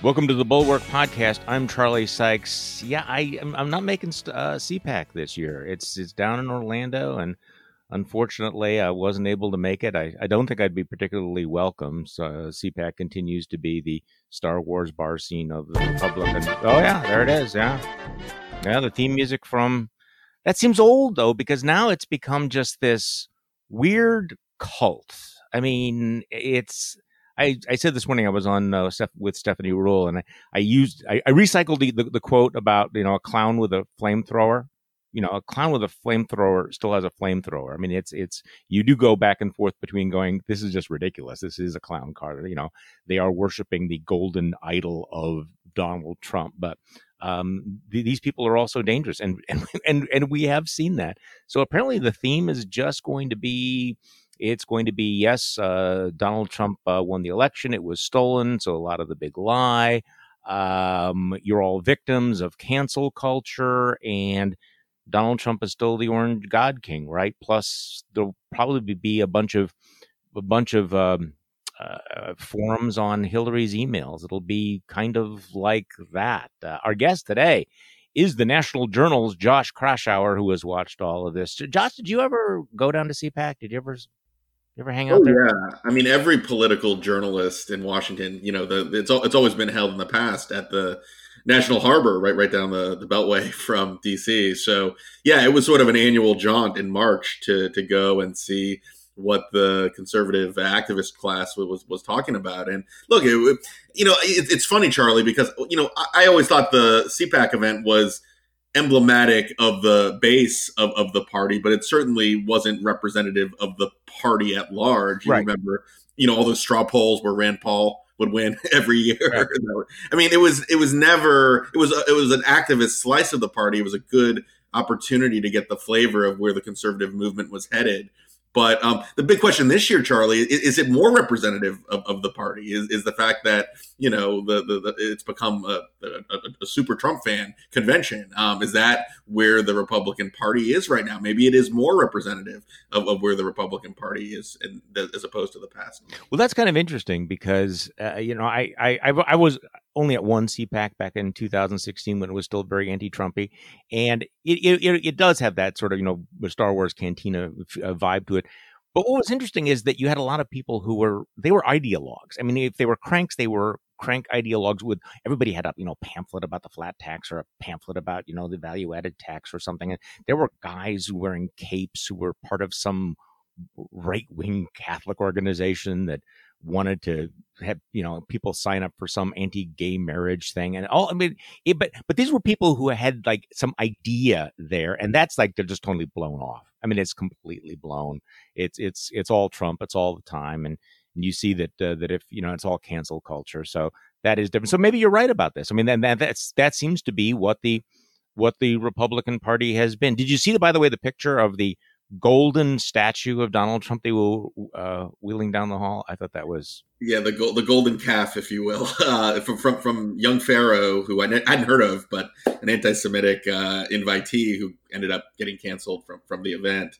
Welcome to the Bulwark Podcast. I'm Charlie Sykes. Yeah, I I'm, not making uh, CPAC this year. It's it's down in Orlando, and unfortunately, I wasn't able to make it. I, I don't think I'd be particularly welcome. So uh, CPAC continues to be the Star Wars bar scene of the Republic. And, oh yeah, there it is. Yeah, yeah. The theme music from that seems old though, because now it's become just this weird cult. I mean, it's I, I said this morning I was on uh, Steph, with Stephanie Ruhle and I, I used I, I recycled the, the, the quote about you know a clown with a flamethrower. You know, a clown with a flamethrower still has a flamethrower. I mean, it's it's you do go back and forth between going, this is just ridiculous. This is a clown car. You know, they are worshiping the golden idol of Donald Trump, but um, th- these people are also dangerous, and and and and we have seen that. So apparently, the theme is just going to be it's going to be yes, uh, Donald Trump uh, won the election. It was stolen. So a lot of the big lie. Um, you're all victims of cancel culture, and Donald Trump is still the Orange God King, right? Plus, there'll probably be a bunch of a bunch of um, uh, forums on Hillary's emails. It'll be kind of like that. Uh, our guest today is the National Journal's Josh Kraushaar, who has watched all of this. Josh, did you ever go down to CPAC? Did you ever you ever hang out oh, there? Yeah, I mean, every political journalist in Washington, you know, the, it's it's always been held in the past at the National Harbor, right, right down the, the Beltway from DC. So yeah, it was sort of an annual jaunt in March to to go and see what the conservative activist class was was talking about. And look, it, you know, it, it's funny, Charlie, because you know I, I always thought the CPAC event was emblematic of the base of, of the party, but it certainly wasn't representative of the party at large. You right. remember, you know, all those straw polls where Rand Paul would win every year. Right. I mean, it was it was never it was it was an activist slice of the party. It was a good opportunity to get the flavor of where the conservative movement was headed. But um, the big question this year, Charlie, is, is it more representative of, of, the party? Is, is the fact that you know the, the, the it's become a, a, a, super Trump fan convention? Um, is that where the Republican Party is right now? Maybe it is more representative of, of where the Republican Party is, in, as opposed to the past. Well, that's kind of interesting because uh, you know I, I I was only at one CPAC back in 2016 when it was still very anti-Trumpy, and it, it it does have that sort of you know Star Wars cantina uh, vibe to it. But what was interesting is that you had a lot of people who were they were ideologues. I mean, if they were cranks, they were crank ideologues. With everybody had a you know pamphlet about the flat tax or a pamphlet about you know the value added tax or something. And there were guys wearing capes who were part of some right wing Catholic organization that wanted to have you know people sign up for some anti-gay marriage thing and all i mean it, but but these were people who had like some idea there and that's like they're just totally blown off. I mean it's completely blown. It's it's it's all trump it's all the time and, and you see that uh, that if you know it's all cancel culture so that is different. So maybe you're right about this. I mean then that, that's that seems to be what the what the republican party has been. Did you see by the way the picture of the golden statue of Donald Trump they were uh, wheeling down the hall. I thought that was yeah the gold, the golden calf, if you will, uh, from from from young Pharaoh, who I hadn't heard of, but an anti-Semitic uh, invitee who ended up getting canceled from from the event.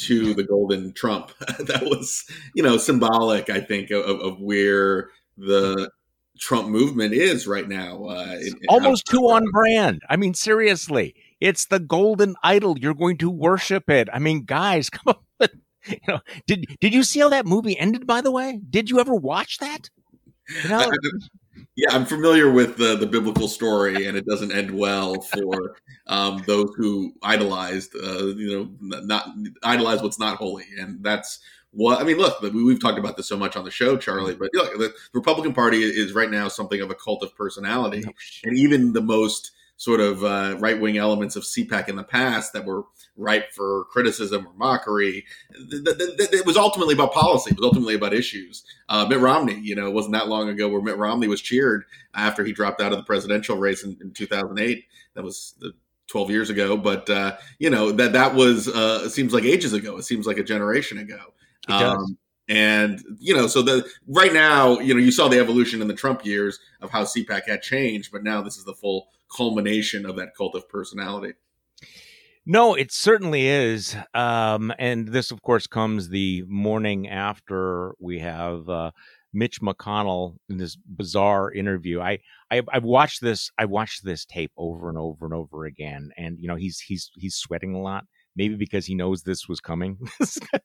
To the golden Trump, that was you know symbolic. I think of, of where the Trump movement is right now. Uh, Almost too on brand. I mean, seriously it's the golden idol. You're going to worship it. I mean, guys, come on. you know, did did you see how that movie ended? By the way, did you ever watch that? You know? Yeah, I'm familiar with the the biblical story, and it doesn't end well for um, those who idolized, uh, you know, not idolize what's not holy, and that's what I mean. Look, we've talked about this so much on the show, Charlie, but look, the Republican Party is right now something of a cult of personality, oh, and even the most sort of uh, right wing elements of CPAC in the past that were ripe for criticism or mockery. It was ultimately about policy. It was ultimately about issues. Uh, Mitt Romney, you know, it wasn't that long ago where Mitt Romney was cheered after he dropped out of the presidential race in, in 2008. That was the 12 years ago, but uh, you know that that was uh, seems like ages ago. It seems like a generation ago. Um, and you know, so the right now, you know, you saw the evolution in the Trump years of how CPAC had changed, but now this is the full culmination of that cult of personality. No, it certainly is. Um, and this, of course, comes the morning after we have uh, Mitch McConnell in this bizarre interview. I, I I've watched this. I watched this tape over and over and over again, and you know he's he's he's sweating a lot. Maybe because he knows this was coming.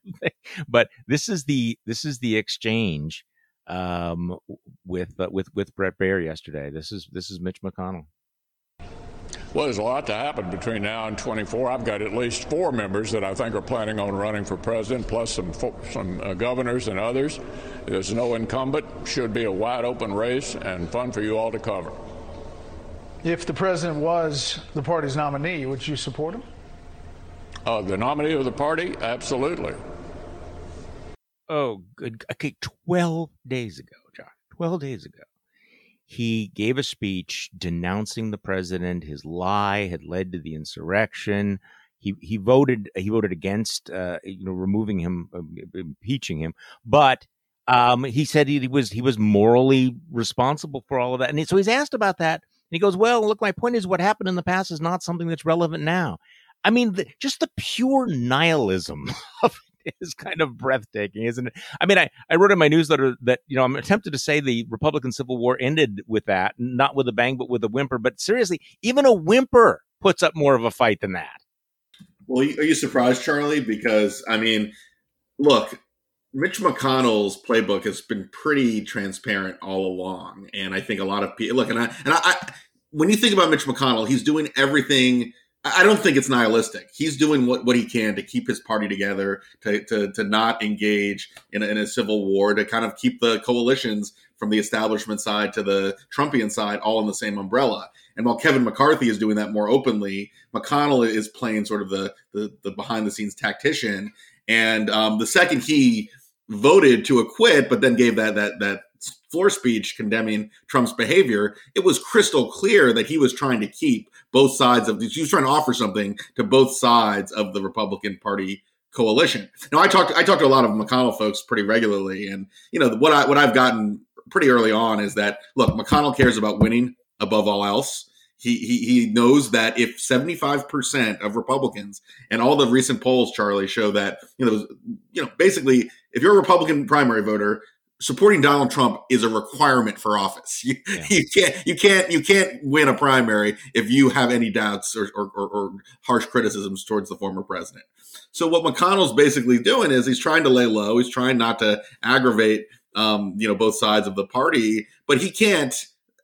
but this is the this is the exchange um, with uh, with with Bret Baier yesterday. This is this is Mitch McConnell. Well, there's a lot to happen between now and 24. I've got at least four members that I think are planning on running for president, plus some some uh, governors and others. There's no incumbent. Should be a wide open race and fun for you all to cover. If the president was the party's nominee, would you support him? Uh, the nominee of the party, absolutely. Oh, good. Okay, 12 days ago, John. 12 days ago he gave a speech denouncing the president. His lie had led to the insurrection. He he voted he voted against uh, you know removing him, uh, impeaching him, but um, he said he, was he was morally responsible for all of that. And so he's asked about that, and he goes, "Well, look, my point is, what happened in the past is not something that's relevant now." I mean, the, just the pure nihilism of is kind of breathtaking, isn't it? I mean, I, I wrote in my newsletter that, you know, I'm tempted to say the Republican Civil War ended with that, not with a bang, but with a whimper. But seriously, even a whimper puts up more of a fight than that. Well, are you surprised, Charlie? Because, I mean, look, Mitch McConnell's playbook has been pretty transparent all along. And I think a lot of people look, and I, and I, I when you think about Mitch McConnell, he's doing everything I don't think it's nihilistic. He's doing what, what he can to keep his party together, to, to, to not engage in a, in a civil war, to kind of keep the coalitions from the establishment side to the Trumpian side all in the same umbrella. And while Kevin McCarthy is doing that more openly, McConnell is playing sort of the, the, the behind the scenes tactician. And um, the second he voted to acquit, but then gave that that that floor speech condemning Trump's behavior, it was crystal clear that he was trying to keep both sides of this. He was trying to offer something to both sides of the Republican Party coalition. Now, I talked I talked to a lot of McConnell folks pretty regularly, and you know what I what I've gotten pretty early on is that look, McConnell cares about winning above all else. He, he, he knows that if 75% of Republicans and all the recent polls, Charlie, show that, you know, you know, basically, if you're a Republican primary voter, supporting Donald Trump is a requirement for office. You, yeah. you, can't you can't you can't win a primary if you have any doubts or, or, or, or, harsh criticisms towards the former president. So what McConnell's basically doing is he's trying to lay low. He's trying not to aggravate um, you know both sides of the party, but he can't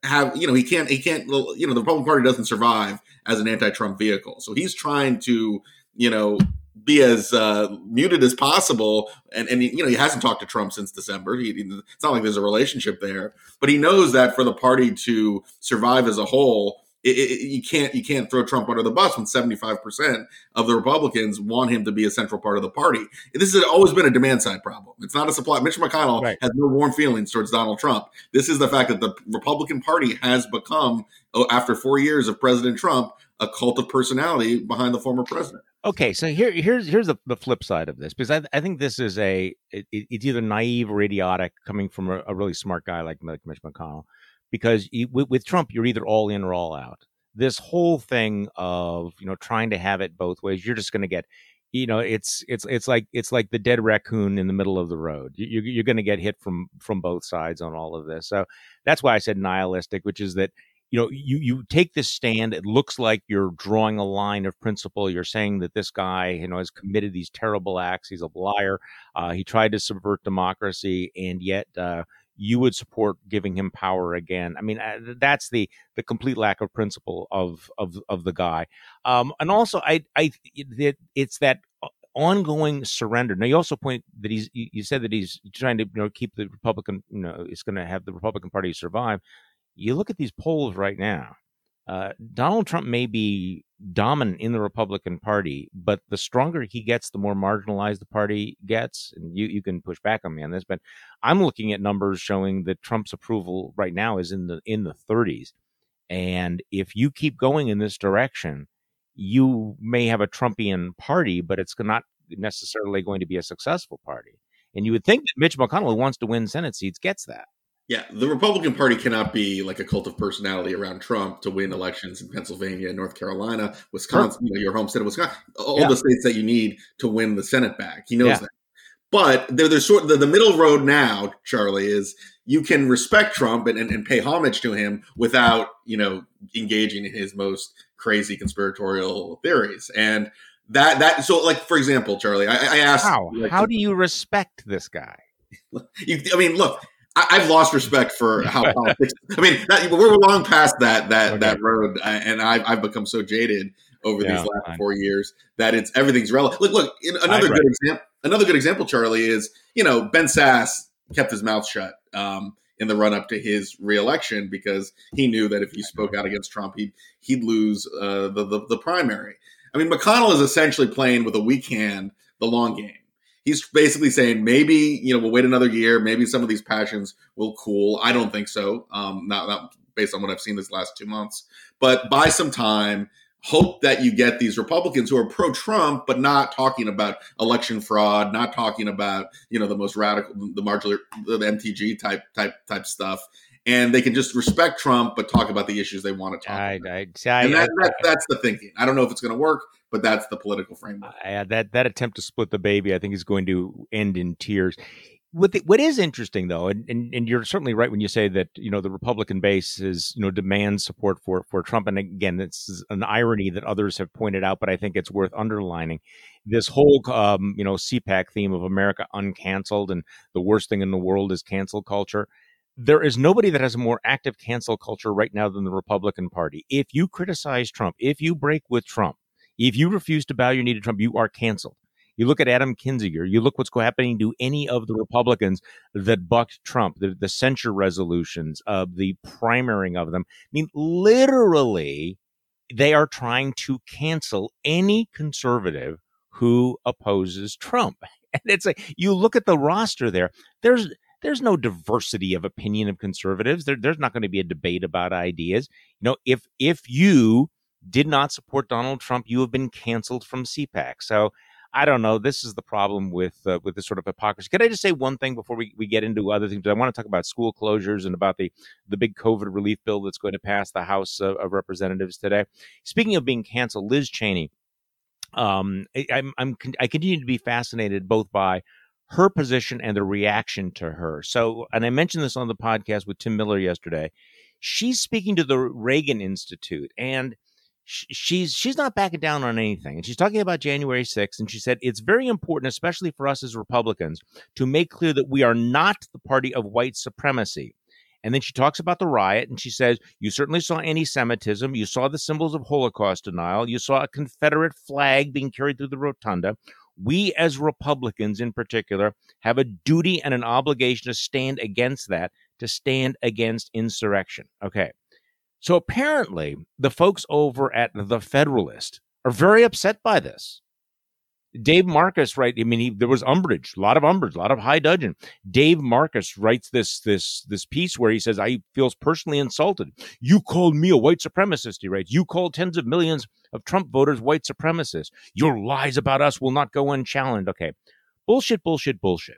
have you know he can't he can't you know the Republican Party doesn't survive as an anti-Trump vehicle. So he's trying to you know be as uh, muted as possible. And, and he, you know, he hasn't talked to Trump since December. He, it's not like there's a relationship there, but he knows that for the party to survive as a whole, it, it, you can't you can't throw Trump under the bus when 75% of the Republicans want him to be a central part of the party. This has always been a demand side problem. It's not a supply. Mitch McConnell right. has no warm feelings towards Donald Trump. This is the fact that the Republican Party has become, oh, after four years of President Trump, a cult of personality behind the former president. Okay, so here here's here's the, the flip side of this because I, I think this is a it, it's either naive or idiotic coming from a, a really smart guy like, Mitch McConnell because you, with, with Trump you're either all in or all out. This whole thing of you know trying to have it both ways, you're just going to get you know it's it's it's like it's like the dead raccoon in the middle of the road you, you're going to get hit from from both sides on all of this so that's why i said nihilistic which is that you know you you take this stand it looks like you're drawing a line of principle you're saying that this guy you know has committed these terrible acts he's a liar uh, he tried to subvert democracy and yet uh, you would support giving him power again i mean uh, that's the the complete lack of principle of of of the guy um, and also i i it, it's that ongoing surrender. Now, you also point that he's. You said that he's trying to you know keep the Republican. You know, it's going to have the Republican Party survive you look at these polls right now. Uh, Donald Trump may be dominant in the Republican Party, but the stronger he gets, the more marginalized the party gets. And you, you can push back on me on this, but I'm looking at numbers showing that Trump's approval right now is in the in the 30s. And if you keep going in this direction, you may have a Trumpian party, but it's not necessarily going to be a successful party. And you would think that Mitch McConnell, who wants to win Senate seats, gets that. Yeah, the Republican Party cannot be like a cult of personality around Trump to win mm-hmm. elections in Pennsylvania, North Carolina, Wisconsin, you know, your home state of Wisconsin, all yeah. the states that you need to win the Senate back. He knows yeah. that. But there, there's sort of the, the middle road now, Charlie, is you can respect Trump and, and, and, pay homage to him without, you know, engaging in his most crazy conspiratorial theories. And that that so like for example, Charlie, I, I asked how like, how do you respect this guy? You, I mean, look, I, have lost respect for how politics. I mean, that, we're long past that that okay. that road, uh, and I've, I've become so jaded over yeah, these last fine. four years that it's everything's relevant. Look, look. Another good example. Another good example, Charlie, is you know Ben Sasse kept his mouth shut um, in the run up to his reelection because he knew that if he spoke out against Trump, he'd he'd lose uh, the, the the primary. I mean, McConnell is essentially playing with a weak hand the long game he's basically saying maybe you know we'll wait another year. Maybe some of these passions will cool. I don't think so. Um, not not based on what I've seen this last two months. But buy some time. Hope that you get these Republicans who are pro-Trump, but not talking about election fraud, not talking about you know the most radical, the marginal, the MTG type type type stuff, and they can just respect Trump, but talk about the issues they want to talk I, about. I, I, and that, that, that's the thinking. I don't know if it's going to work but that's the political framework. Uh, that that attempt to split the baby, I think, is going to end in tears. What the, what is interesting though, and, and, and you're certainly right when you say that you know the Republican base is you know demands support for for Trump, and again, it's an irony that others have pointed out, but I think it's worth underlining. This whole um, you know CPAC theme of America uncanceled, and the worst thing in the world is cancel culture there is nobody that has a more active cancel culture right now than the Republican Party. If you criticize Trump, if you break with Trump, if you refuse to bow your knee to Trump, you are canceled. You look at Adam Kinzinger, you look what's happening to any of the Republicans that bucked Trump, the, the censure resolutions of the primarying of them. I mean, literally, they are trying to cancel any conservative who opposes Trump. And it's like you look at the roster there, there's there's no diversity of opinion of conservatives. There, there's not going to be a debate about ideas. You know, if if you did not support Donald Trump, you have been canceled from CPAC. So I don't know. This is the problem with uh, with this sort of hypocrisy. Could I just say one thing before we, we get into other things? I want to talk about school closures and about the the big COVID relief bill that's going to pass the House of, of Representatives today. Speaking of being canceled, Liz Cheney. Um, I, I'm, I'm I continue to be fascinated both by her position and the reaction to her. So, and I mentioned this on the podcast with Tim Miller yesterday. She's speaking to the Reagan Institute and she's she's not backing down on anything and she's talking about January 6th and she said it's very important especially for us as Republicans to make clear that we are not the party of white supremacy. And then she talks about the riot and she says you certainly saw anti-semitism. You saw the symbols of holocaust denial. You saw a confederate flag being carried through the rotunda. We as Republicans in particular have a duty and an obligation to stand against that to stand against insurrection. Okay so apparently, the folks over at The Federalist are very upset by this. Dave Marcus, right? I mean, he, there was umbrage, a lot of umbrage, a lot of high dudgeon. Dave Marcus writes this this this piece where he says, "I feels personally insulted. You called me a white supremacist." He writes, "You called tens of millions of Trump voters white supremacists. Your lies about us will not go unchallenged." Okay, bullshit, bullshit, bullshit.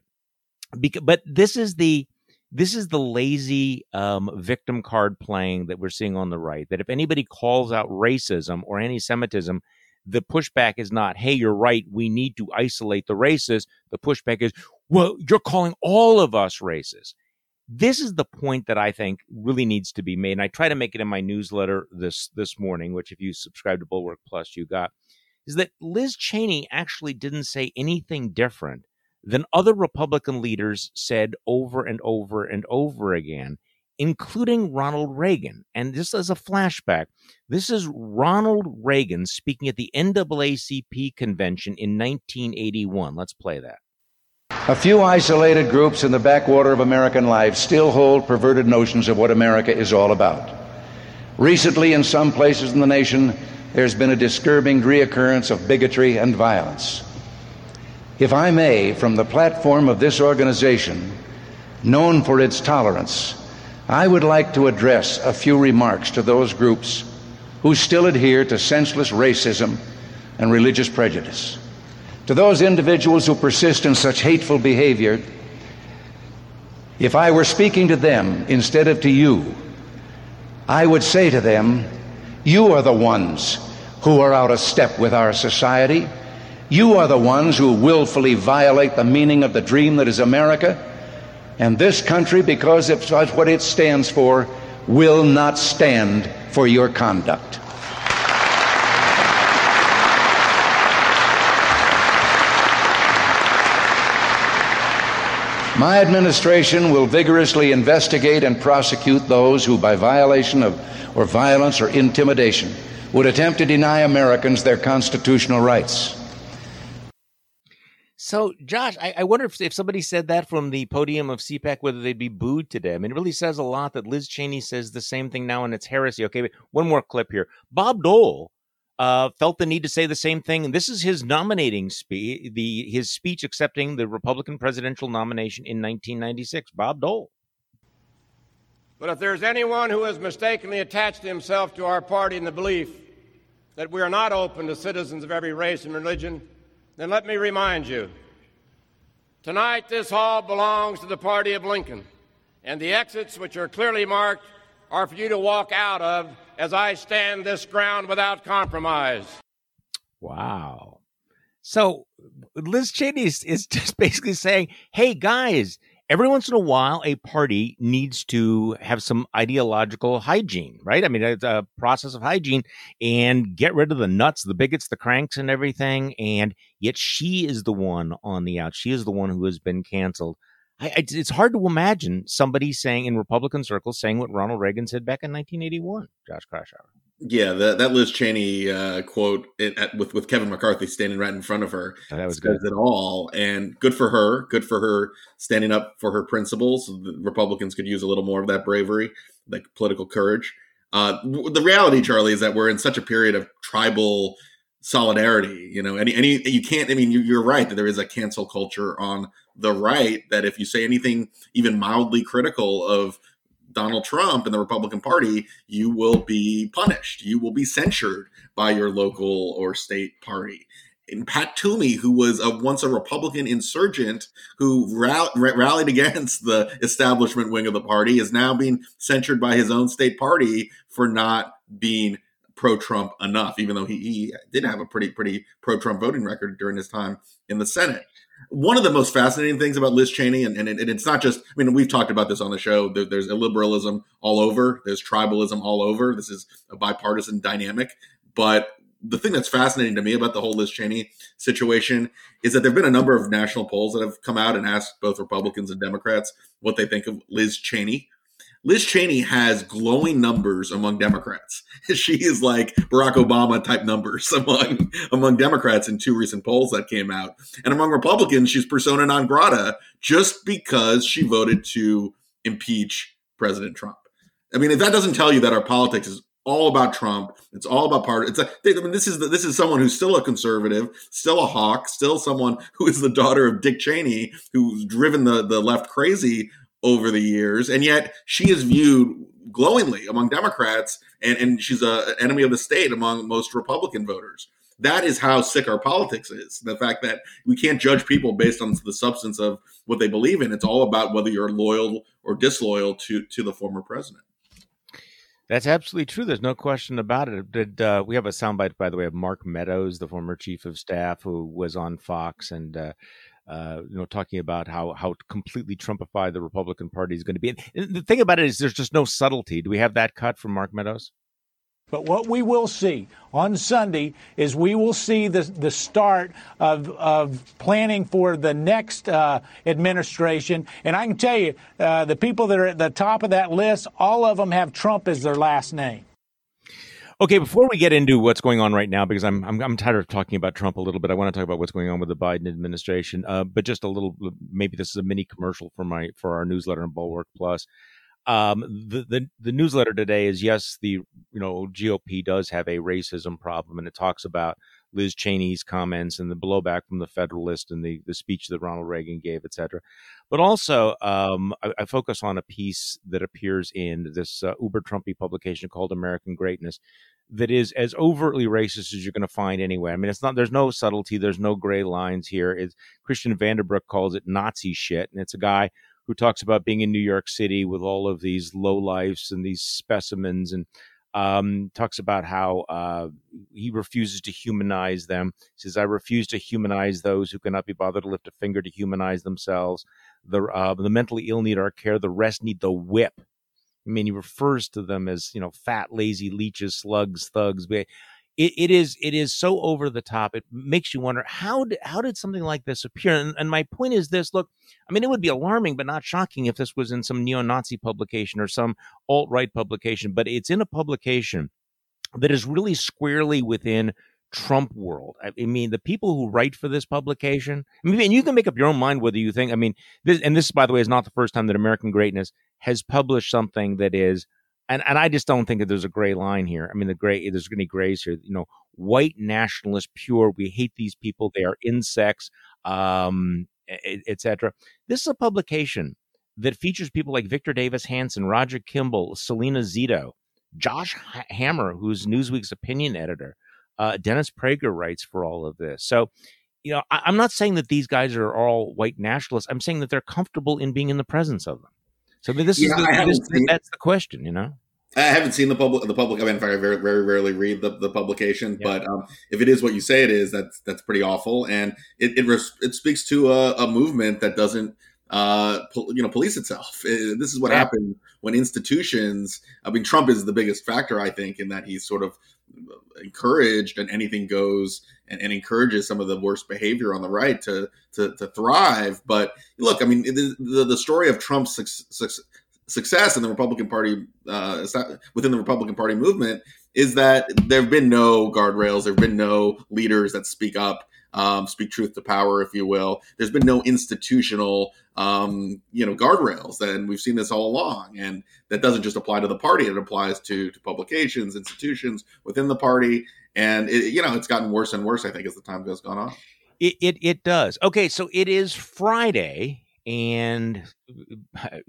Because, but this is the this is the lazy um, victim card playing that we're seeing on the right. That if anybody calls out racism or anti Semitism, the pushback is not, hey, you're right, we need to isolate the races. The pushback is, well, you're calling all of us racist. This is the point that I think really needs to be made. And I try to make it in my newsletter this this morning, which if you subscribe to Bulwark Plus, you got, is that Liz Cheney actually didn't say anything different than other Republican leaders said over and over and over again, including Ronald Reagan. And just as a flashback, this is Ronald Reagan speaking at the NAACP convention in 1981. Let's play that. A few isolated groups in the backwater of American life still hold perverted notions of what America is all about. Recently, in some places in the nation, there's been a disturbing reoccurrence of bigotry and violence. If I may, from the platform of this organization, known for its tolerance, I would like to address a few remarks to those groups who still adhere to senseless racism and religious prejudice. To those individuals who persist in such hateful behavior, if I were speaking to them instead of to you, I would say to them, You are the ones who are out of step with our society You are the ones who willfully violate the meaning of the dream that is America. And this country, because of what it stands for, will not stand for your conduct. My administration will vigorously investigate and prosecute those who, by violation of or violence or intimidation, would attempt to deny Americans their constitutional rights. So, Josh, I, I wonder if, if somebody said that from the podium of CPAC, whether they'd be booed today. I mean, it really says a lot that Liz Cheney says the same thing now, and it's heresy. Okay, one more clip here. Bob Dole uh, felt the need to say the same thing. And this is his nominating speech, the his speech accepting the Republican presidential nomination in 1996. Bob Dole. But if there's anyone who has mistakenly attached himself to our party in the belief that we are not open to citizens of every race and religion, then let me remind you tonight this hall belongs to the party of Lincoln, and the exits, which are clearly marked, are for you to walk out of as I stand this ground without compromise. Wow. So Liz Cheney is, just basically saying, hey, guys, every once in a while, a party needs to have some ideological hygiene, right? I mean, it's a process of hygiene and get rid of the nuts, the bigots, the cranks, and everything. And yet she is the one on the out. She is the one who has been canceled I, it's hard to imagine somebody saying in Republican circles saying what Ronald Reagan said back in 1981. Josh Kraushaar. Yeah, the, that Liz Cheney uh, quote it, at, with with Kevin McCarthy standing right in front of her oh, that was good. it all, and good for her. Good for her standing up for her principles. The Republicans could use a little more of that bravery, like political courage. Uh, the reality, Charlie, is that we're in such a period of tribal solidarity. You know, any any you can't. I mean, you, you're right that there is a cancel culture on the right that if you say anything even mildly critical of Donald Trump and the Republican Party, you will be punished. You will be censured by your local or state party. And Pat Toomey, who was a, once a Republican insurgent who rallied against the establishment wing of the party, is now being censured by his own state party for not being pro-Trump enough, even though he, he did have a pretty pretty pro-Trump voting record during his time in the Senate one of the most fascinating things about Liz Cheney, and, and, and, it's not just, I mean, we've talked about this on the show. There, there's illiberalism all over, there's tribalism all over. This is a bipartisan dynamic. But the thing that's fascinating to me about the whole Liz Cheney situation is that there have been a number of national polls that have come out and asked both Republicans and Democrats what they think of Liz Cheney. Liz Cheney has glowing numbers among Democrats. She is like Barack Obama type numbers among among Democrats in two recent polls that came out. And among Republicans, she's persona non grata just because she voted to impeach President Trump. I mean, if that doesn't tell you that our politics is all about Trump, it's all about part. It's a, I mean, this is the, this is someone who's still a conservative, still a hawk, still someone who is the daughter of Dick Cheney, who's driven the the left crazy over the years, and yet she is viewed glowingly among Democrats, and, and she's a, an enemy of the state among most Republican voters. That is how sick our politics is. The fact that we can't judge people based on the substance of what they believe in. It's all about whether you're loyal or disloyal to to the former president. That's absolutely true. There's no question about it. Did uh, we have a soundbite, by the way, of Mark Meadows, the former chief of staff, who was on Fox and uh, uh, you know, talking about how how completely Trumpified the Republican Party is going to be. And the thing about it is, there's just no subtlety. Do we have that cut from Mark Meadows? But what we will see on Sunday is we will see the, the start of, of planning for the next uh, administration. And I can tell you, uh, the people that are at the top of that list, all of them have Trump as their last name. Okay, before we get into what's going on right now, because I'm, I'm I'm tired of talking about Trump a little bit, I want to talk about what's going on with the Biden administration. Uh, but just a little, maybe this is a mini commercial for my for our newsletter and Bulwark Plus. Um, the, the the newsletter today is yes, the you know GOP does have a racism problem, and it talks about Liz Cheney's comments and the blowback from the Federalist and the the speech that Ronald Reagan gave, etc. But also, um, I, I, focus on a piece that appears in this uh, Uber Trumpy publication called American Greatness that is as overtly racist as you're going to find anywhere. I mean, it's not, there's no subtlety, there's no gray lines here. It's, Christian Vanderbrouk calls it Nazi shit. And it's a guy who talks about being in New York City with all of these low lifes and these specimens and um, talks about how uh, he refuses to humanize them. He says, "I refuse to humanize those who cannot be bothered to lift a finger to humanize themselves. The uh, the mentally ill need our care. The rest need the whip." I mean, he refers to them as you know fat, lazy leeches, slugs, thugs it, it is it is so over the top. It makes you wonder how did, how did something like this appear? And, and my point is this: look, I mean, it would be alarming, but not shocking if this was in some neo-Nazi publication or some alt-right publication. But it's in a publication that is really squarely within Trump world. I mean, the people who write for this publication, I mean, and you can make up your own mind whether you think, I mean, this, and this, by the way, is not the first time that American Greatness has published something that is and and I just don't think that there's a gray line here. I mean, the gray there's any grays here. You know, white nationalist, pure. We hate these people. They are insects, um, etc. This is a publication that features people like Victor Davis Hanson, Roger Kimball, Salena Zito, Josh Hammer, who's Newsweek's opinion editor. Uh, Dennis Prager writes for all of this. So, you know, I, am not saying that these guys are all white nationalists. I'm saying that they're comfortable in being in the presence of them. So I mean, this yeah, is the, this, seen, that's the question, you know. I haven't seen the public. The public. I mean, in fact, I very, very rarely read the, the publication. Yeah. But um, if it is what you say it is, that's that's pretty awful, and it it, res, it speaks to a, a, movement that doesn't uh, po- you know police itself. It, this is what yeah. happened when institutions. I mean, Trump is the biggest factor, I think, in that he's sort of encouraged and anything goes and, and, encourages some of the worst behavior on the right to to, to thrive. But look, I mean, the, the, the story of Trump's success, success in the Republican Party uh, within the Republican Party movement is that there have been no guardrails, there have been no leaders that speak up, um, speak truth to power, if you will. There's been no institutional, um, you know, guardrails, and we've seen this all along. And that doesn't just apply to the party; it applies to to publications, institutions within the party, and it, you know, it's gotten worse and worse. I think as the time goes on. It, it, it does. Okay, so it is Friday, and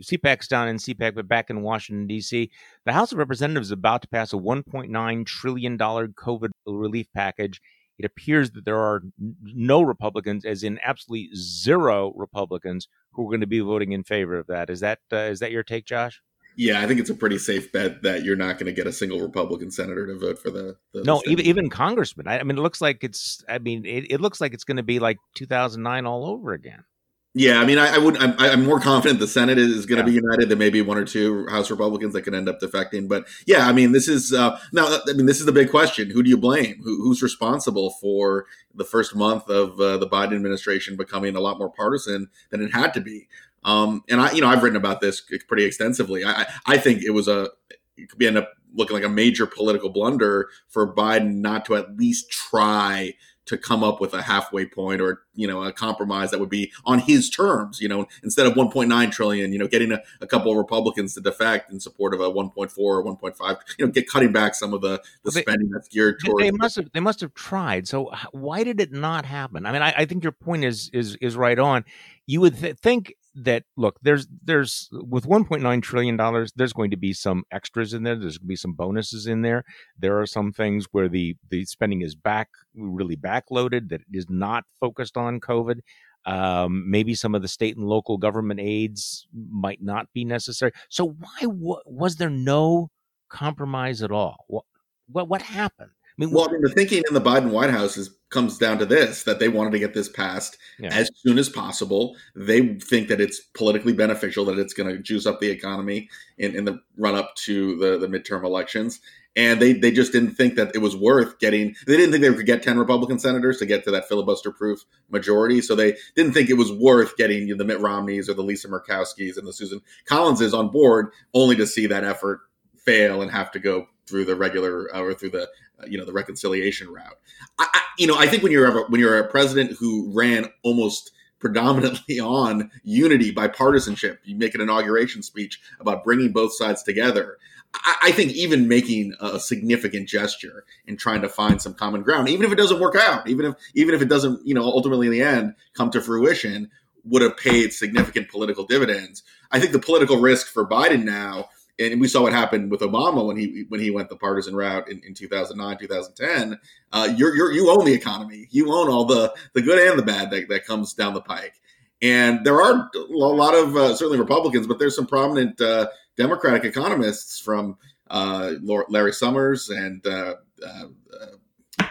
CPAC's down in CPAC, but back in Washington, D.C., the House of Representatives is about to pass a $1.9 trillion COVID relief package. It appears that there are no Republicans, as in absolutely zero Republicans, who are going to be voting in favor of that. Is that uh, is that your take, Josh? Yeah, I think it's a pretty safe bet that you're not going to get a single Republican senator to vote for the. the no, even even congressman. I, I, mean, it looks like it's. I mean, it, it looks like it's going to be like 2009 all over again. Yeah, I mean, I, I would. I'm, I'm, more confident the Senate is going to yeah. be united than maybe one or two House Republicans that could end up defecting. But yeah, I mean, this is uh, now. I mean, this is the big question: Who do you blame? Who, who's responsible for the first month of uh, the Biden administration becoming a lot more partisan than it had to be? Um, and I, you know, I've written about this pretty extensively. I, I think it was a it could be end up looking like a major political blunder for Biden not to at least try to come up with a halfway point or you know a compromise that would be on his terms you know instead of 1.9 trillion you know getting a, a couple of republicans to defect in support of a 1.4 or 1.5 you know get cutting back some of the, the spending that's geared towards they must have they must have tried. So why did it not happen? I mean i, I think your point is is is right on. You would th- think that look there's there's with 1.9 trillion dollars there's going to be some extras in there. There's going to be some bonuses in there. There are some things where the the spending is back really backloaded that is not focused on covid. Um, maybe some of the state and local government aids might not be necessary. So why w- was there no compromise at all? What what, what happened mean, well, I mean, the thinking in the Biden White House is comes down to this: that they wanted to get this passed yeah. as soon as possible. They think that it's politically beneficial, that it's going to juice up the economy in, in the run up to the, the midterm elections. And they, they just didn't think that it was worth getting. They didn't think they could get ten Republican senators to get to that filibuster-proof majority. So they didn't think it was worth getting you know, the Mitt Romneys or the Lisa Murkowskis and the Susan Collinses on board, only to see that effort fail and have to go through the regular uh, or through the you know the reconciliation route. I, I, you know, I think when you're a, when you're a president who ran almost predominantly on unity, bipartisanship, you make an inauguration speech about bringing both sides together. I, I think even making a significant gesture and trying to find some common ground, even if it doesn't work out, even if even if it doesn't, you know, ultimately in the end come to fruition, would have paid significant political dividends. I think the political risk for Biden now and we saw what happened with Obama when he when he went the partisan route in, in 2009 2010 uh, you're, you're you own the economy you own all the the good and the bad that, that comes down the pike and there are a lot of uh, certainly Republicans but there's some prominent uh, Democratic economists from uh, Larry Summers and uh,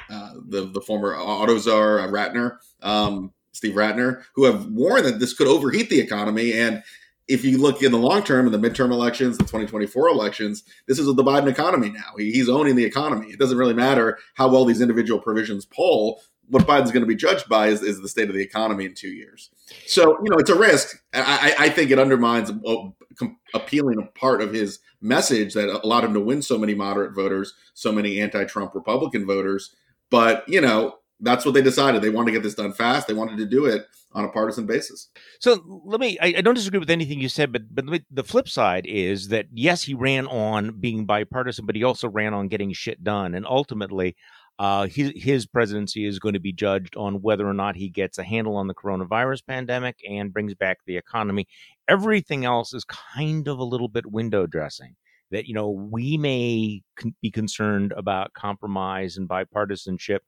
uh, the the former auto czar Rattner, um, Steve Rattner, who have warned that this could overheat the economy. And if you look in the long term, in the midterm elections, the 2024 elections, this is the Biden economy now. He, he's owning the economy. It doesn't really matter how well these individual provisions poll. What Biden's going to be judged by is, is the state of the economy in two years. So, you know, it's a risk. I, I think it undermines oh, a, appealing part of his message that allowed him to win so many moderate voters, so many anti Trump Republican voters. But, you know, that's what they decided. They wanted to get this done fast. They wanted to do it on a partisan basis. So let me, I, I don't disagree with anything you said, but, but me, the flip side is that yes, he ran on being bipartisan, but he also ran on getting shit done. And ultimately, uh, his, his presidency is going to be judged on whether or not he gets a handle on the coronavirus pandemic and brings back the economy. Everything else is kind of a little bit window dressing. That, you know, we may con- be concerned about compromise and bipartisanship,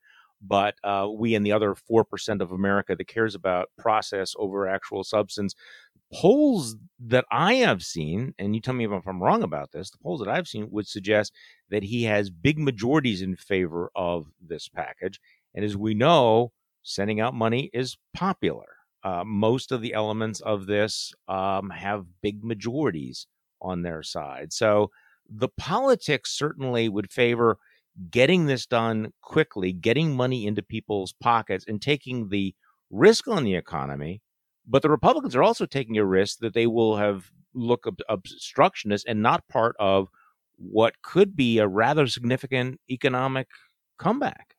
but uh, we and the other 4% of America that cares about process over actual substance. Polls that I have seen, and you tell me if I'm wrong about this, the polls that I've seen would suggest that he has big majorities in favor of this package. And as we know, sending out money is popular. Uh, most of the elements of this um, have big majorities on their side. So the politics certainly would favor getting this done quickly, getting money into people's pockets, and taking the risk on the economy. But the Republicans are also taking a risk that they will have look ob- obstructionist and not part of what could be a rather significant economic comeback.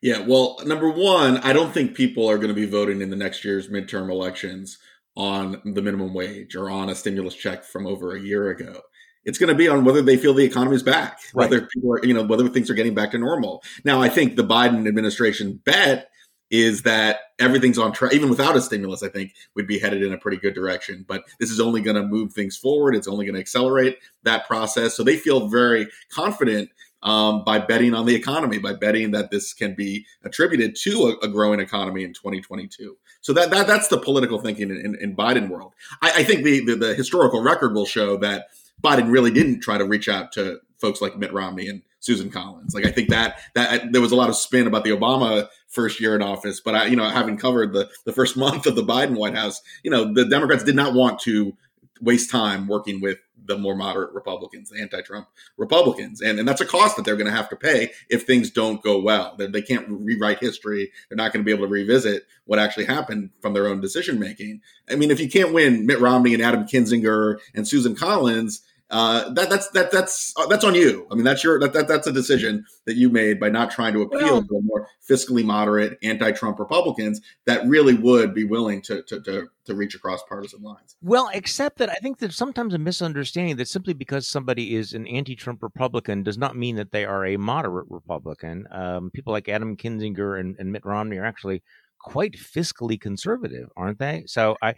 Yeah, well, number one, I don't think people are going to be voting in the next year's midterm elections on the minimum wage or on a stimulus check from over a year ago it's going to be on whether they feel the economy is back, right. whether people are, you know, whether things are getting back to normal. Now, I think the Biden administration bet is that everything's on track, even without a stimulus. I think we'd be headed in a pretty good direction. But this is only going to move things forward. It's only going to accelerate that process. So they feel very confident um, by betting on the economy, by betting that this can be attributed to a, a growing economy in 2022. So that, that that's the political thinking in, in, in Biden world. I, I think the, the, the historical record will show that Biden really didn't try to reach out to folks like Mitt Romney and Susan Collins. Like I think that that there was a lot of spin about the Obama first year in office, but I, you know, having covered the the first month of the Biden White House, you know, the Democrats did not want to waste time working with the more moderate Republicans, the anti-Trump Republicans, and and that's a cost that they're going to have to pay if things don't go well. They, they can't rewrite history. They're not going to be able to revisit what actually happened from their own decision making. I mean, if you can't win Mitt Romney and Adam Kinzinger and Susan Collins uh, that that's that that's uh, that's on you. I mean, that's your that, that that's a decision that you made by not trying to appeal well, to more fiscally moderate anti-Trump Republicans that really would be willing to, to to to reach across partisan lines. Well, except that I think there's sometimes a misunderstanding that simply because somebody is an anti-Trump Republican does not mean that they are a moderate Republican. Um, people like Adam Kinzinger and, and Mitt Romney are actually quite fiscally conservative, aren't they? So I.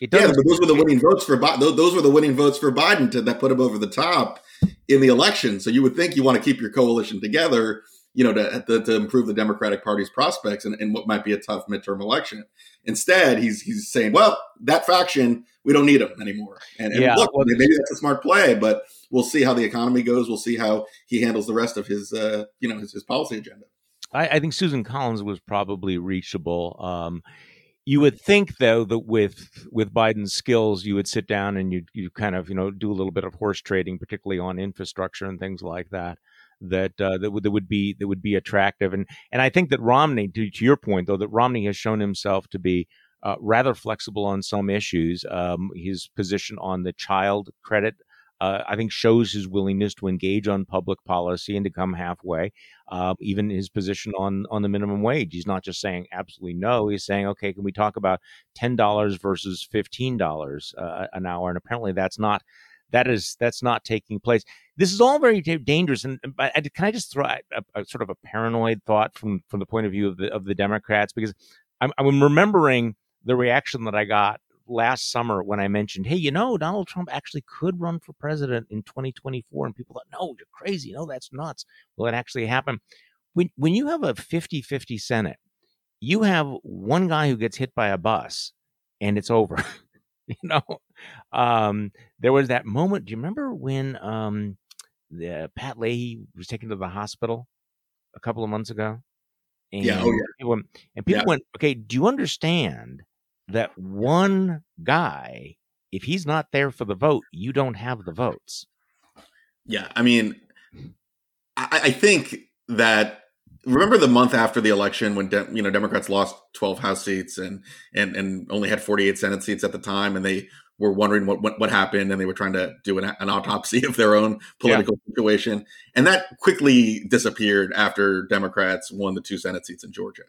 You know, yeah, but those were the winning votes for Biden. Those were the winning votes for Biden to, that put him over the top in the election. So you would think you want to keep your coalition together, you know, to, to, to improve the Democratic Party's prospects in, in, what might be a tough midterm election. Instead, he's he's saying, well, that faction, we don't need them anymore. And, and yeah, look, well, maybe that's a smart play, but we'll see how the economy goes. We'll see how he handles the rest of his, uh, you know, his, his policy agenda. I, I, think Susan Collins was probably reachable. Um, you would think though that with with Biden's skills, you would sit down and you you kind of you know do a little bit of horse trading, particularly on infrastructure and things like that. That uh, that would that would be that would be attractive, and and I think that Romney, to, to your point though, that Romney has shown himself to be uh, rather flexible on some issues. Um, his position on the child credit uh, I think shows his willingness to engage on public policy and to come halfway. Uh, even his position on on the minimum wage, he's not just saying absolutely no. He's saying, okay, can we talk about ten dollars versus fifteen dollars uh, an hour? And apparently, that's not that is that's not taking place. This is all very dangerous. And can I just throw a, a, sort of a paranoid thought from from the point of view of the of the Democrats because I'm, I'm remembering the reaction that I got last summer when I mentioned, hey, you know, Donald Trump actually could run for president in 2024. And people thought, no, you're crazy. No, that's nuts. Well, it actually happened. When, when you have a 50 50 Senate, you have one guy who gets hit by a bus and it's over. you know, um, there was that moment. Do you remember when um, the, Pat Leahy was taken to the hospital a couple of months ago. And yeah, oh yeah. People, and people yeah. went, okay, do you understand that one guy, if he's not there for the vote, you don't have the votes? Yeah, I mean, I, I think that remember the month after the election when de- you know Democrats lost 12 House seats and and and only had 48 Senate seats at the time, and they were wondering what what, what happened, and they were trying to do an, an autopsy of their own political yeah. situation, and that quickly disappeared after Democrats won the two Senate seats in Georgia.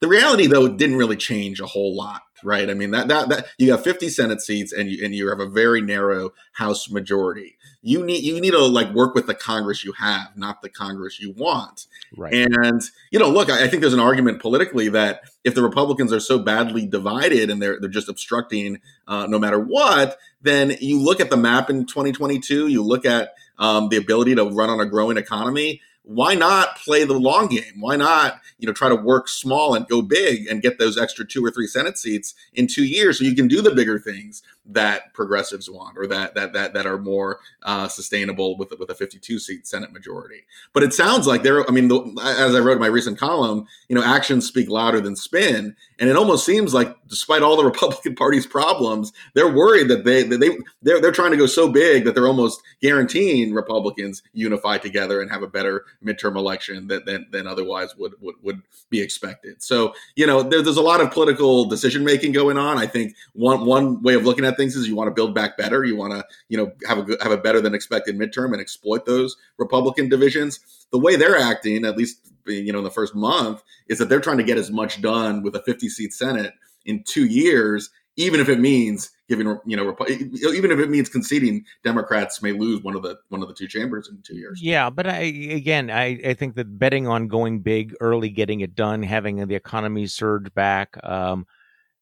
The reality, though, didn't really change a whole lot, right? I mean, that that, that you got 50 Senate seats, and you and you have a very narrow House majority. You need you need to like work with the Congress you have, not the Congress you want. Right. And you know, look, I, I think there's an argument politically that if the Republicans are so badly divided and they're they're just obstructing uh, no matter what, then you look at the map in 2022. You look at um, the ability to run on a growing economy why not play the long game? Why not, you know, try to work small and go big and get those extra two or three Senate seats in two years so you can do the bigger things that progressives want or that that that that are more uh, sustainable with with a 52 seat Senate majority. But it sounds like there. I mean, the, as I wrote in my recent column, you know, actions speak louder than spin, and it almost seems like, despite all the Republican Party's problems, they're worried that they that they they're they're trying to go so big that they're almost guaranteeing Republicans unify together and have a better midterm election than than, than otherwise would, would would be expected. So you know, there, there's a lot of political decision making going on. I think one one way of looking at things is you want to build back better. You want to, you know, have a good, have a better than expected midterm and exploit those Republican divisions. The way they're acting, at least you know, in the first month, is that they're trying to get as much done with a 50 seat Senate in two years, even if it means giving, you know, even if it means conceding Democrats may lose one of the one of the two chambers in two years. Yeah, but I again, I, I think that betting on going big early, getting it done, having the economy surge back. Um,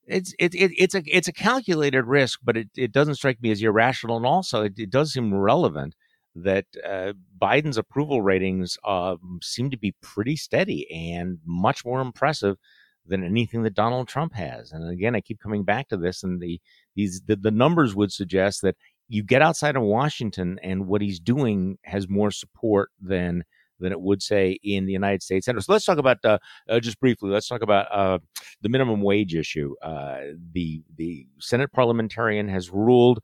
it's it, it, it's a it's a calculated risk, but it, it doesn't strike me as irrational, and also it, it does seem relevant that uh, Biden's approval ratings uh, seem to be pretty steady and much more impressive than anything that Donald Trump has. And again, I keep coming back to this, and the these the, the numbers would suggest that you get outside of Washington, and what he's doing has more support than than it would say in the United States. So let's talk about uh, uh, just briefly. Let's talk about uh, the minimum wage issue. Uh, the the Senate parliamentarian has ruled.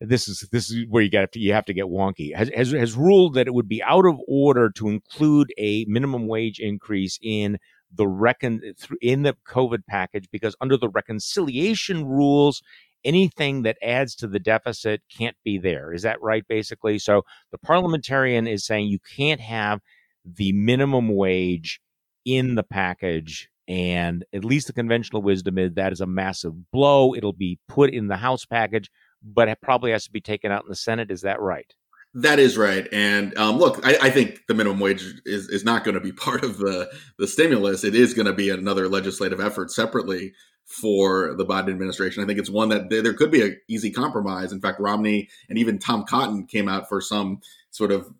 This is this is where you get to, you have to get wonky. Has, has has ruled that it would be out of order to include a minimum wage increase in the recon in the COVID package because under the reconciliation rules, anything that adds to the deficit can't be there. Is that right, basically? So the parliamentarian is saying you can't have the minimum wage in the package. And at least the conventional wisdom is that is a massive blow. It'll be put in the House package, but it probably has to be taken out in the Senate. Is that right? That is right, and um, look, I, I, think the minimum wage is, is not going to be part of the the stimulus. It is going to be another legislative effort separately for the Biden administration. I think it's one that there, there could be an easy compromise. In fact, Romney and even Tom Cotton came out for some sort of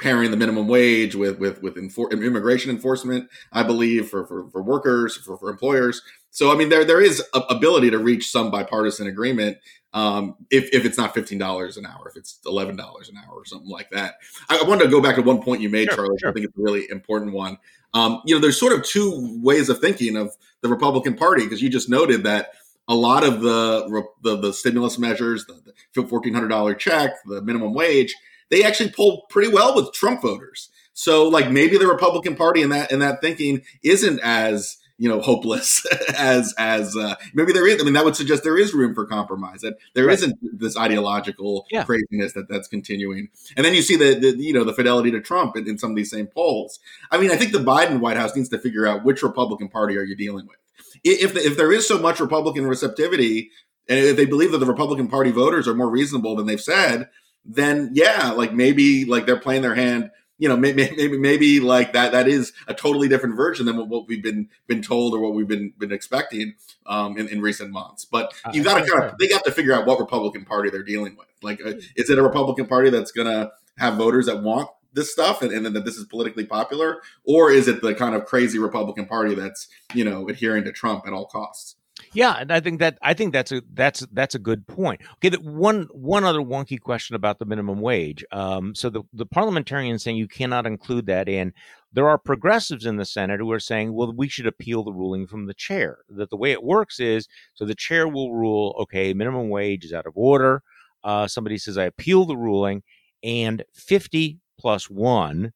pairing the minimum wage with with with infor- immigration enforcement. I believe for for, for workers for, for employers. So I mean, there there is a ability to reach some bipartisan agreement um, if if it's not fifteen dollars an hour, if it's eleven dollars an hour or something like that. I, I, wanted to go back to one point you made, sure, Charlie. Sure. I think it's a really important one. Um, you know, there's sort of two ways of thinking of the Republican Party because you just noted that a lot of the the, the stimulus measures, the, the fourteen hundred dollar check, the minimum wage, they actually pulled pretty well with Trump voters. So, like maybe the Republican Party in that in that thinking isn't as you know hopeless as as uh, maybe there is. I mean, that would suggest there is room for compromise. That there right. not this ideological yeah. craziness that that's continuing. And then you see the, the you know the fidelity to Trump in, in, some of these same polls. I mean, I think the Biden White House needs to figure out which Republican Party are you dealing with. If the, if there is so much Republican receptivity, and if they believe that the Republican Party voters are more reasonable than they've said, then yeah, like maybe like they're playing their hand you know maybe, maybe maybe like that that is a totally different version than what we've been been told or what we've been been expecting um, in, in recent months. But uh, you got to kind of they got to figure out what Republican Party they're dealing with. Like, uh, is it a Republican Party that's going to have voters that want this stuff and, and that this is politically popular, or is it the kind of crazy Republican Party that's you know adhering to Trump at all costs? Yeah, and I think that I think that's a that's that's a good point. Okay, that one one other wonky question about the minimum wage. Um, so the the parliamentarians saying you cannot include that in. There are progressives in the Senate who are saying, well, we should appeal the ruling from the chair. That the way it works is so the chair will rule, okay, minimum wage is out of order. Uh, somebody says I appeal the ruling, and fifty plus one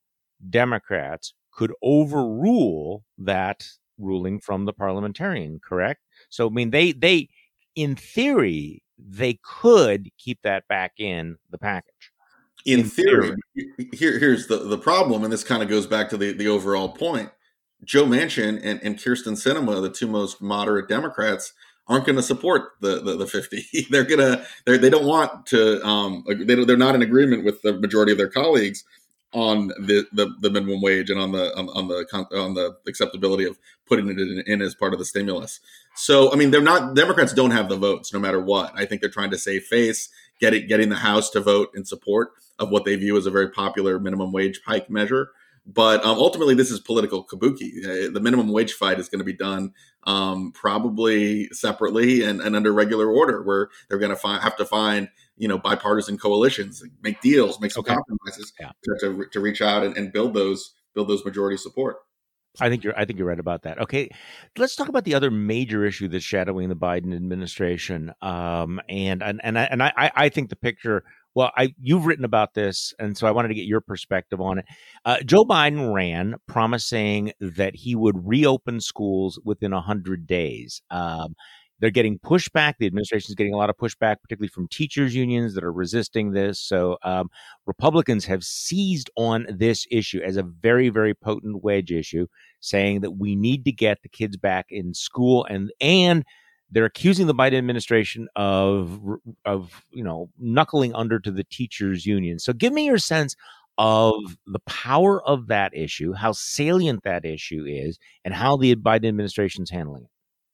Democrats could overrule that ruling from the parliamentarian. Correct? So I mean, they they in theory they could keep that back in the package. In, in theory, theory, here here's the the problem, and this kind of goes back to the the overall point. Joe Manchin and, and Kyrsten Sinema, the two most moderate Democrats, aren't going to support the, the, the 50. they're going to, they don't want to, um, they, they're not in agreement with the majority of their colleagues on the, the, the minimum wage and on the on, on, the on the acceptability of putting it in, in, as part of the stimulus. So I mean, they're not Democrats don't have the votes no matter what. I think they're trying to save face, getting getting the House to vote in support of what they view as a very popular minimum wage hike measure. But um, ultimately, this is political kabuki. Uh, the minimum wage fight is going to be done um, probably separately and, and, under regular order, where they're going to fi- have to find you know bipartisan coalitions, make deals, make some okay. compromises yeah. to, to, to, reach out and, and build those build those majority support. I think you're I think you're right about that. Okay, let's talk about the other major issue that's shadowing the Biden administration. Um, and and and I and I I think the picture well, I you've written about this, and so I wanted to get your perspective on it. Uh, Joe Biden ran promising that he would reopen schools within hundred days. Um, they're getting pushback. The administration is getting a lot of pushback, particularly from teachers' unions that are resisting this. So um, Republicans have seized on this issue as a very, very potent wedge issue, saying that we need to get the kids back in school and and they're accusing the Biden administration of of you know knuckling under to the teachers union. So give me your sense of the power of that issue, how salient that issue is, and how the Biden administration is handling it.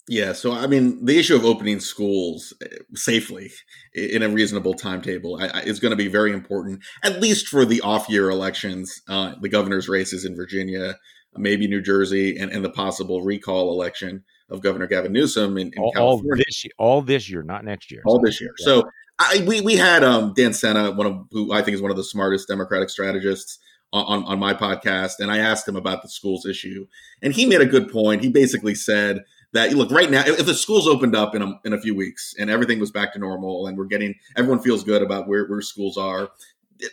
Yeah, so I mean, the issue of opening schools eh, safely in a reasonable timetable is going to be very important, at least for the off-year elections, uh, the governor's races in Virginia, maybe New Jersey, and, and the possible recall election of Governor Gavin Newsom in, in all, California. All this, all this year, not next year. All so, this year. Yeah. So I, we we had um, Dan Sena, one of who I think is one of the smartest Democratic strategists, on, on my podcast, and I asked him about the schools issue, and he made a good point. He basically said that look right now, if the schools opened up in a, in a few weeks and everything was back to normal, and we're getting everyone feels good about where where schools are,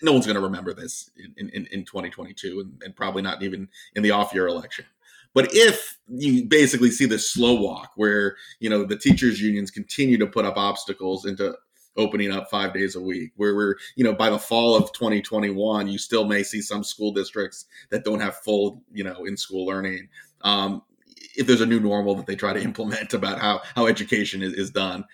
no one's going to remember this in, in, in 2022 and, and, probably not even in the off year election. But if you basically see this slow walk where, you know, the teachers unions continue to put up obstacles into opening up five days a week, where we're, you know, by the fall of 2021, you still may see some school districts that don't have full, you know, in school learning. Um, if there's a new normal that they try to implement about how, how education is, is done,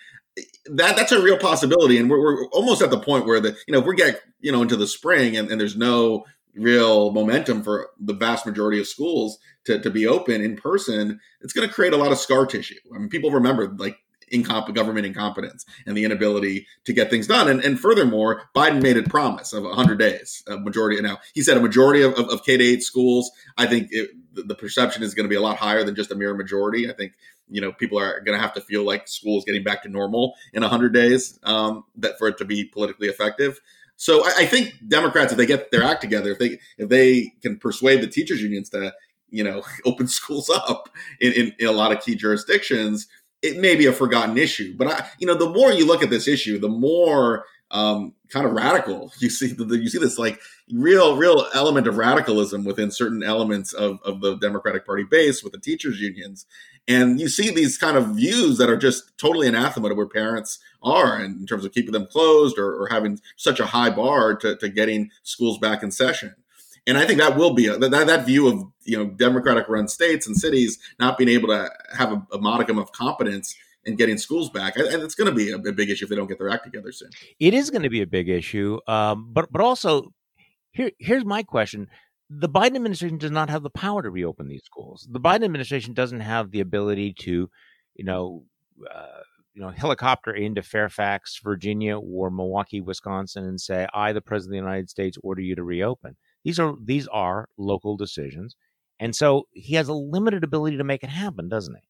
that that's a real possibility. And we're, we're almost at the point where the, you know, if we get, you know, into the spring and, and there's no real momentum for the vast majority of schools to, to be open in person, it's going to create a lot of scar tissue. I mean, people remember like incomp- government incompetence and the inability to get things done. And, and furthermore, Biden made a promise of 100 days, a majority. Now, he said a majority of, of, of K 8 schools. I think it, the perception is going to be a lot higher than just a mere majority. I think you know people are going to have to feel like school is getting back to normal in 100 days um, that for it to be politically effective so I, I, think Democrats, if they get their act together, if they if they can persuade the teachers unions to you know open schools up in, in, in a lot of key jurisdictions, it may be a forgotten issue. But I, you know, the more you look at this issue, the more um, kind of radical you see. The, you see this like real, real element of radicalism within certain elements of, of the Democratic Party base with the teachers unions, and you see these kind of views that are just totally anathema to where parents are in terms of keeping them closed or, or having such a high bar to, to getting schools back in session. And I think that will be a, that, that view of you know democratic run states and cities not being able to have a, a modicum of competence in getting schools back. And it's going to be a, a, big issue if they don't get their act together soon. It is going to be a big issue, um, but but also here here's my question: the Biden administration does not have the power to reopen these schools. The Biden administration doesn't have the ability to, you know. Uh, you know, helicopter into Fairfax, Virginia, or Milwaukee, Wisconsin, and say, "I, the President of the United States, order you to reopen." These are these are local decisions, and so he has a limited ability to make it happen, doesn't he?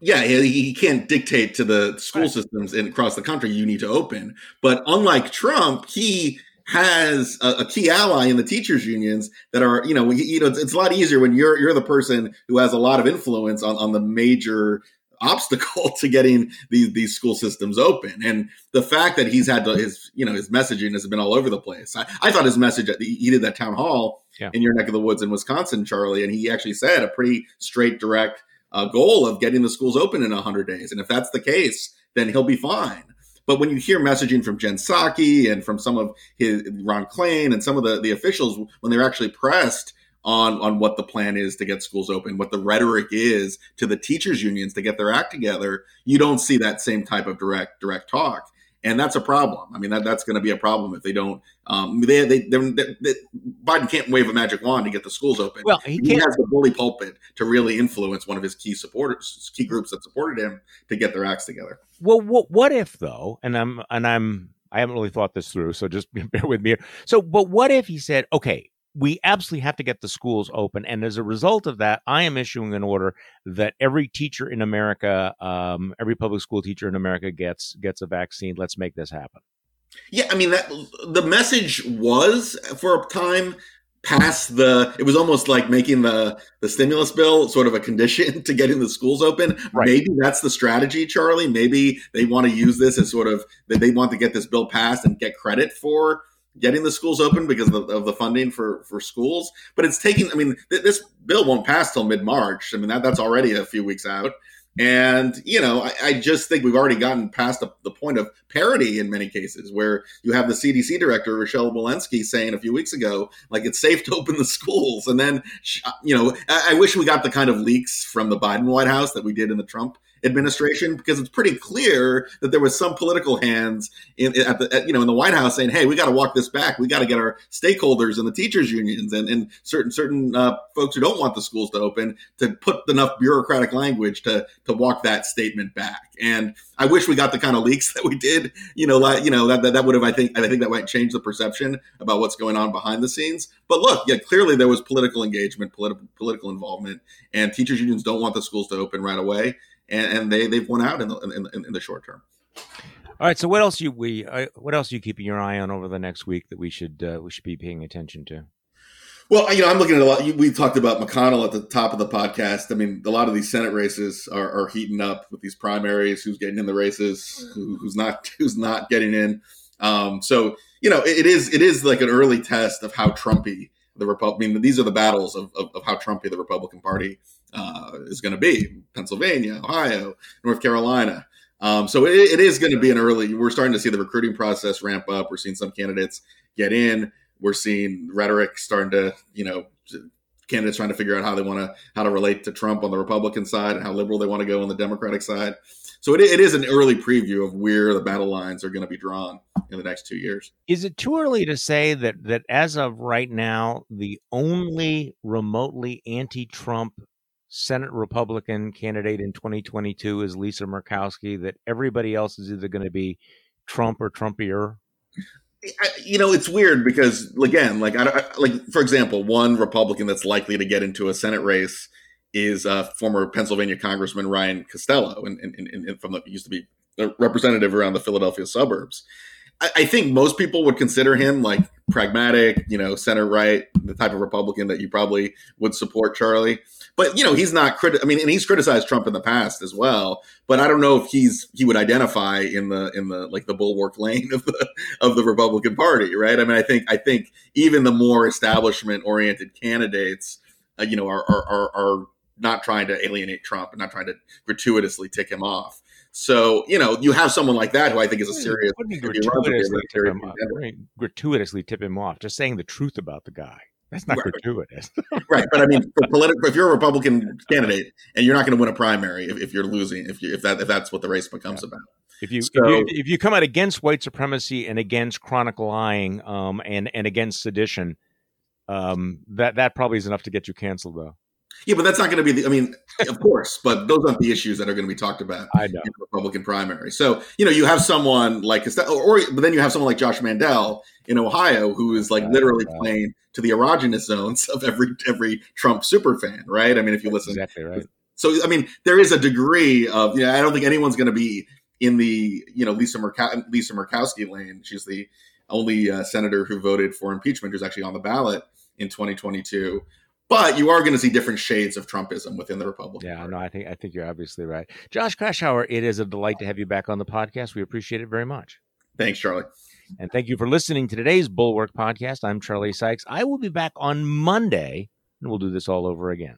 yeah, he, he can't dictate to the school right. systems in, across the country you need to open. But unlike Trump, he has a, a, key ally in the teachers unions that are, you know, you know, it's, it's, a lot easier when you're you're the person who has a lot of influence on on the major obstacle to getting these these school systems open. And the fact that he's had to, his you know his messaging has been all over the place. I, I thought his message the, he did that town hall yeah. in your neck of the woods in Wisconsin, Charlie, and he actually said a pretty straight, direct uh, goal of getting the schools open in 100 days. And if that's the case, then he'll be fine. But when you hear messaging from Jen Psaki and from some of his Ron Klain and some of the, the officials, when they're actually pressed on, on what the plan is to get schools open, what the rhetoric is to the teachers unions to get their act together, you don't see that same type of direct direct talk and that's a problem. I mean, that, that's going to be a problem if they don't. Um, they, they, they, they, Biden can't wave a magic wand to get the schools open. Well, he, he has the bully pulpit to really influence one of his key supporters, key groups that supported him to get their acts together. Well, what, what if though? And I'm and I'm I haven't really thought this through, so just bear with me. So, but what if he said, okay, we absolutely have to get the schools open. And as a result of that, I am issuing an order that every teacher in America, um, every public school teacher in America gets gets a vaccine. Let's make this happen. Yeah, I mean that the message was for a time past the it was almost like making the the stimulus bill sort of a condition to getting the schools open right. maybe that's the strategy charlie maybe they want to use this as sort of that they want to get this bill passed and get credit for getting the schools open because of the, of the, funding for for schools. But it's taking. I mean, th- this bill won't pass till mid March. I mean, that that's already a few weeks out. And you know, I, I just think we've already gotten past the, the, point of parity in many cases, where you have the CDC director Rochelle Walensky saying a few weeks ago, like it's safe to open the schools, and then you know, I, I wish we got the kind of leaks from the Biden White House that we did in the Trump administration because it's pretty clear that there was some political hands in at the at, you know in the White House saying, "Hey, we got to walk this back. We got to get our stakeholders and the teachers unions and, and certain certain uh, folks who don't want the schools to open to put enough bureaucratic language to to walk that statement back." And I wish we got the kind of leaks that we did. You know, like you know that that, that would have I think I think that might change the perception about what's going on behind the scenes. But look, yeah, clearly there was political engagement, political political involvement, and teachers unions don't want the schools to open right away and, and they they've won out in the in, in, the short term. All right. So what else you we uh, what else are you keeping your eye on over the next week that we should uh, we should be paying attention to? Well, you know, I'm looking at a lot. We talked about McConnell at the top of the podcast. I mean, a lot of these Senate races are, are heating up with these primaries. Who's getting in the races? Who, who's not? Who's not getting in? Um, so you know, it, it is it is like an early test of how Trumpy the Republic. I mean, these are the battles of, of, of how Trumpy the Republican Party uh, is going to be Pennsylvania, Ohio, North Carolina. Um, so it, it is going to be an early. We're starting to see the recruiting process ramp up. We're seeing some candidates get in. We're seeing rhetoric starting to, you know, candidates trying to figure out how they want to how to relate to Trump on the Republican side and how liberal they want to go on the Democratic side. So it, it is an early preview of where the battle lines are going to be drawn in the next two years. Is it too early to say that that as of right now, the only remotely anti-Trump Senate Republican candidate in 2022 is Lisa Murkowski, that everybody else is either going to be Trump or Trumpier? you know, it's weird because again, like, I, like for example, one Republican that's likely to get into a Senate race is uh, former Pennsylvania Congressman Ryan Costello, and from the used to be a representative around the Philadelphia suburbs. I, I think most people would consider him like pragmatic, you know, center right, the type of Republican that you probably would support, Charlie. But you know, he's not criti- I mean, and he's criticized Trump in the past as well. But I don't know if he's he would identify in the in the like the bulwark lane of the of the Republican Party, right? I mean, I think I think even the more establishment oriented candidates, uh, you know, are, are are are not trying to alienate Trump and not trying to gratuitously tick him off. So you know, you have someone like that who I think is a serious gratuitously, tip him off, gratuitously tip him off. Just saying the truth about the guy. That's not right. gratuitous. right. But I mean, for political, if you're a Republican candidate and you're not going to win a primary if, if you're losing, if you, if that, if that's what the race becomes yeah. about. If you, so, if you, if you come out against white supremacy and against chronic lying, um, and, and against sedition, um, that, that probably is enough to get you canceled though. Yeah, but that's not going to be the. I mean, of course, but those aren't the issues that are going to be talked about in the Republican primary. So you know, you have someone like, or but then you have someone like Josh Mandel in Ohio who is like literally playing to the erogenous zones of every every Trump super fan, right? I mean, if you listen exactly right. So I mean, there is a degree of you know, I don't think anyone's going to be in the you know Lisa Murkow- Lisa Murkowski lane. She's the only uh, senator who voted for impeachment who's actually on the ballot in 2022 but you are going to see different shades of Trumpism within the Republican. Yeah, Party. no, I think I think you're obviously right. Josh Kraushaar, it is a delight to have you back on the podcast. We appreciate it very much. Thanks, Charlie. And thank you for listening to today's Bulwark podcast. I'm Charlie Sykes. I will be back on Monday, and we'll do this all over again.